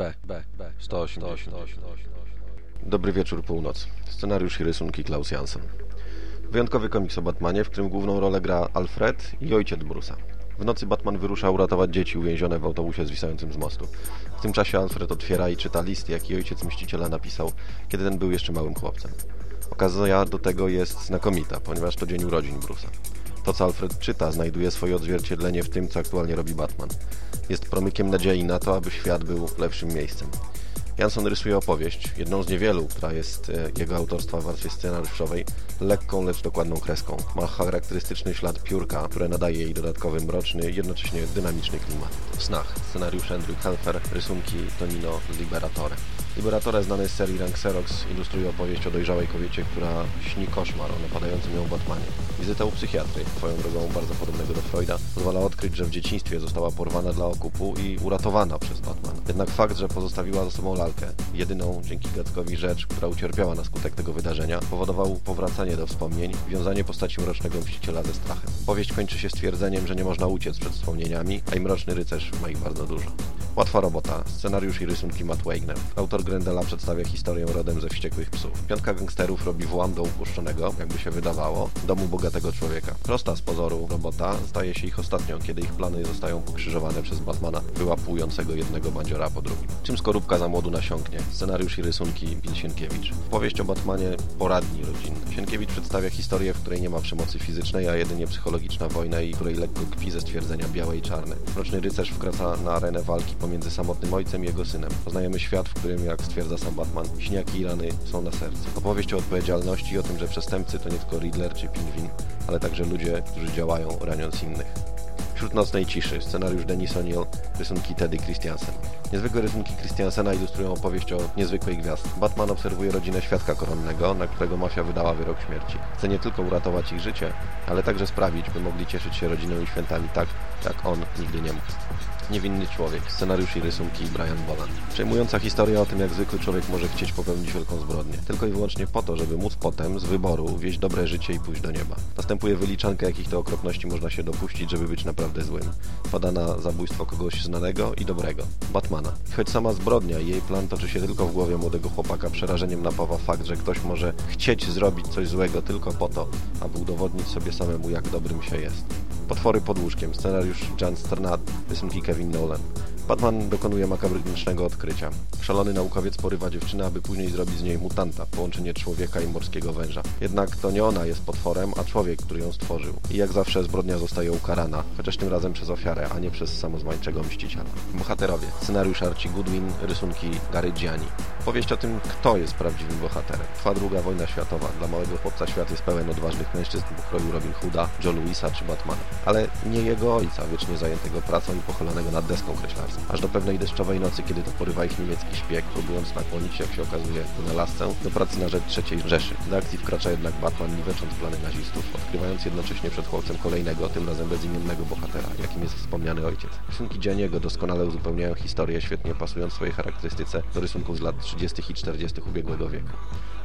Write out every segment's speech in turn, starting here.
B, B, B, 180. Dobry wieczór, północ. Scenariusz i rysunki Klaus Jansen. Wyjątkowy komiks o Batmanie, w którym główną rolę gra Alfred i ojciec Bruce'a. W nocy Batman wyrusza uratować dzieci uwięzione w autobusie zwisającym z mostu. W tym czasie Alfred otwiera i czyta list, jaki ojciec Mściciela napisał, kiedy ten był jeszcze małym chłopcem. Okazja do tego jest znakomita, ponieważ to dzień urodzin Bruce'a. To, co Alfred czyta, znajduje swoje odzwierciedlenie w tym, co aktualnie robi Batman. Jest promykiem nadziei na to, aby świat był lepszym miejscem. Jansson rysuje opowieść, jedną z niewielu, która jest e, jego autorstwa w warstwie scenariuszowej, lekką, lecz dokładną kreską. Ma charakterystyczny ślad piórka, które nadaje jej dodatkowy mroczny, jednocześnie dynamiczny klimat. Snach, scenariusz Andrew Helfer, rysunki Tonino Liberatore. Liberatore znany z serii Rank Xerox ilustruje opowieść o dojrzałej kobiecie, która śni koszmar o napadającym ją Batmanie. Wizyta u psychiatry, swoją drogą bardzo podobnego do Freuda, pozwala odkryć, że w dzieciństwie została porwana dla okupu i uratowana przez Batman. Jednak fakt, że pozostawiła za sobą lalkę, jedyną dzięki Gackowi rzecz, która ucierpiała na skutek tego wydarzenia, powodował powracanie do wspomnień, wiązanie postaci mrocznego mściciela ze strachem. Powieść kończy się stwierdzeniem, że nie można uciec przed wspomnieniami, a i mroczny rycerz ma ich bardzo dużo. Łatwa robota, scenariusz i rysunki Matt Wagner. Autor Grendela przedstawia historię rodem ze wściekłych psów. Piątka gangsterów robi włam do upuszczonego, jakby się wydawało, domu bogatego człowieka. Prosta z pozoru robota staje się ich ostatnią, kiedy ich plany zostają pokrzyżowane przez Batmana, wyłapującego jednego bandziora po drugim. Czym skorupka za młodu nasiąknie? Scenariusz i rysunki Bill Sienkiewicz. Powieść o Batmanie poradni rodzinny. Sienkiewicz przedstawia historię, w której nie ma przemocy fizycznej, a jedynie psychologiczna wojna i której lekko kpi ze stwierdzenia białe i czarne. Mroczny rycerz wkracza na arenę walki pomiędzy samotnym ojcem i jego synem. Poznajemy świat, w którym, jak stwierdza sam Batman, śniaki i rany są na sercu. Opowieść o odpowiedzialności i o tym, że przestępcy to nie tylko Riddler czy Pingwin, ale także ludzie, którzy działają raniąc innych. Wśród nocnej ciszy, scenariusz Denis O'Neill, rysunki Teddy Christiansen. Niezwykłe rysunki Christiansena ilustrują opowieść o niezwykłej gwiazdzie. Batman obserwuje rodzinę świadka koronnego, na którego mafia wydała wyrok śmierci. Chce nie tylko uratować ich życie, ale także sprawić, by mogli cieszyć się rodziną i świętami tak, jak on nigdy nie mógł. Niewinny człowiek, scenariusz i rysunki Brian Boland. Przejmująca historia o tym, jak zwykły człowiek może chcieć popełnić wielką zbrodnię. Tylko i wyłącznie po to, żeby móc potem, z wyboru, wieść dobre życie i pójść do nieba. Następuje wyliczanka, jakich to okropności można się dopuścić, żeby być naprawdę złym. Pada na zabójstwo kogoś znanego i dobrego. Batmana. Choć sama zbrodnia i jej plan toczy się tylko w głowie młodego chłopaka, przerażeniem napawa fakt, że ktoś może chcieć zrobić coś złego tylko po to, aby udowodnić sobie samemu, jak dobrym się jest. Potwory pod łóżkiem, scenariusz Jan Sternat, rysunki Kevin Nolan. Batman dokonuje makabrycznego odkrycia. Szalony naukowiec porywa dziewczynę, aby później zrobić z niej mutanta, połączenie człowieka i morskiego węża. Jednak to nie ona jest potworem, a człowiek, który ją stworzył. I jak zawsze zbrodnia zostaje ukarana, chociaż tym razem przez ofiarę, a nie przez samozwańczego mściciela. Bohaterowie. Scenariusz Archie Goodwin, rysunki Gary Gianni. Powieść o tym, kto jest prawdziwym bohaterem. Trwa druga wojna światowa. Dla małego chłopca świat jest pełen odważnych mężczyzn pokroju Robin Hooda, Joe Louisa czy Batmana. Ale nie jego ojca, wiecznie zajętego pracą i pochylonego nad deską kreślarską. Aż do pewnej deszczowej nocy, kiedy to porywa ich niemiecki szpieg, próbując nakłonić, jak się okazuje, wynalazcę do pracy na rzecz III Rzeszy. Do akcji wkracza jednak Batman, niwecząc plany nazistów, odkrywając jednocześnie przed chłopcem kolejnego, tym razem bezimiennego bohatera, jakim jest wspomniany ojciec. Rysunki Dzianiego doskonale uzupełniają historię, świetnie pasując swojej charakterystyce do rysunków z lat 30. i 40. ubiegłego wieku.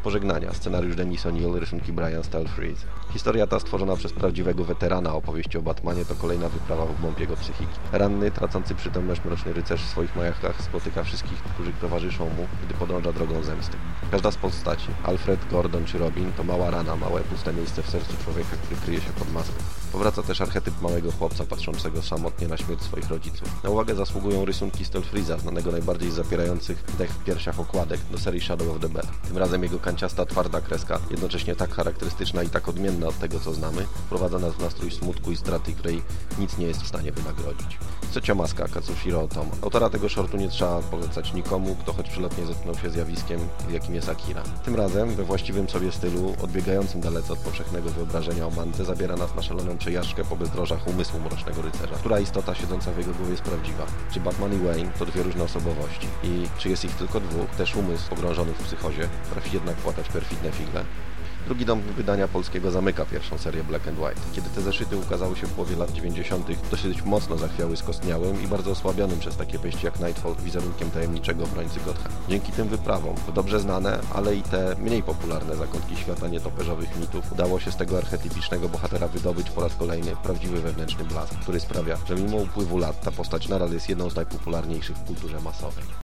Pożegnania, scenariusz Denis O'Neill, rysunki Brian Stelfreeze. Historia ta stworzona przez prawdziwego weterana opowieści o Batmanie to kolejna wyprawa w głąb jego psychiki. Ranny, tracący przytomność mroczny rycerz w swoich majakach spotyka wszystkich, którzy towarzyszą mu, gdy podąża drogą zemsty. Każda z postaci, Alfred, Gordon czy Robin, to mała rana, małe puste miejsce w sercu człowieka, który kryje się pod maską. Powraca też archetyp małego chłopca patrzącego samotnie na śmierć swoich rodziców. Na uwagę zasługują rysunki Stelfreeza, znanego najbardziej zapierających dech w piersiach okładek do serii Shadow of the Bear. Tym razem jego kanciasta, twarda kreska, jednocześnie tak charakterystyczna i tak odmienna od tego, co znamy, wprowadza nas w nastrój smutku i straty, której nic nie jest w stanie wynagrodzić. Trzecia maska Katsushiro Otomo. Autora tego shortu nie trzeba polecać nikomu, kto choć przelotnie zetknął się zjawiskiem, jakim jest Akira. Tym razem, we właściwym sobie stylu, odbiegającym dalece od powszechnego wyobrażenia o Mante, zabiera nas na szaloną przejażdżkę po bezdrożach umysłu Mrocznego Rycerza. Która istota siedząca w jego głowie jest prawdziwa? Czy Batman i Wayne to dwie różne osobowości? I czy jest ich tylko dwóch? Też umysł pogrążony w psychozie trafi jednak płatać perfidne figle? Drugi dom wydania polskiego zamyka pierwszą serię Black and White. Kiedy te zeszyty ukazały się w połowie lat 90., dosyć mocno zachwiały skostniałym i bardzo osłabionym przez takie wejście jak Nightfall wizerunkiem tajemniczego obrońcy Gotham. Dzięki tym wyprawom, dobrze znane, ale i te mniej popularne zakątki świata nietoperzowych mitów, udało się z tego archetypicznego bohatera wydobyć po raz kolejny prawdziwy wewnętrzny blask, który sprawia, że mimo upływu lat ta postać nadal jest jedną z najpopularniejszych w kulturze masowej.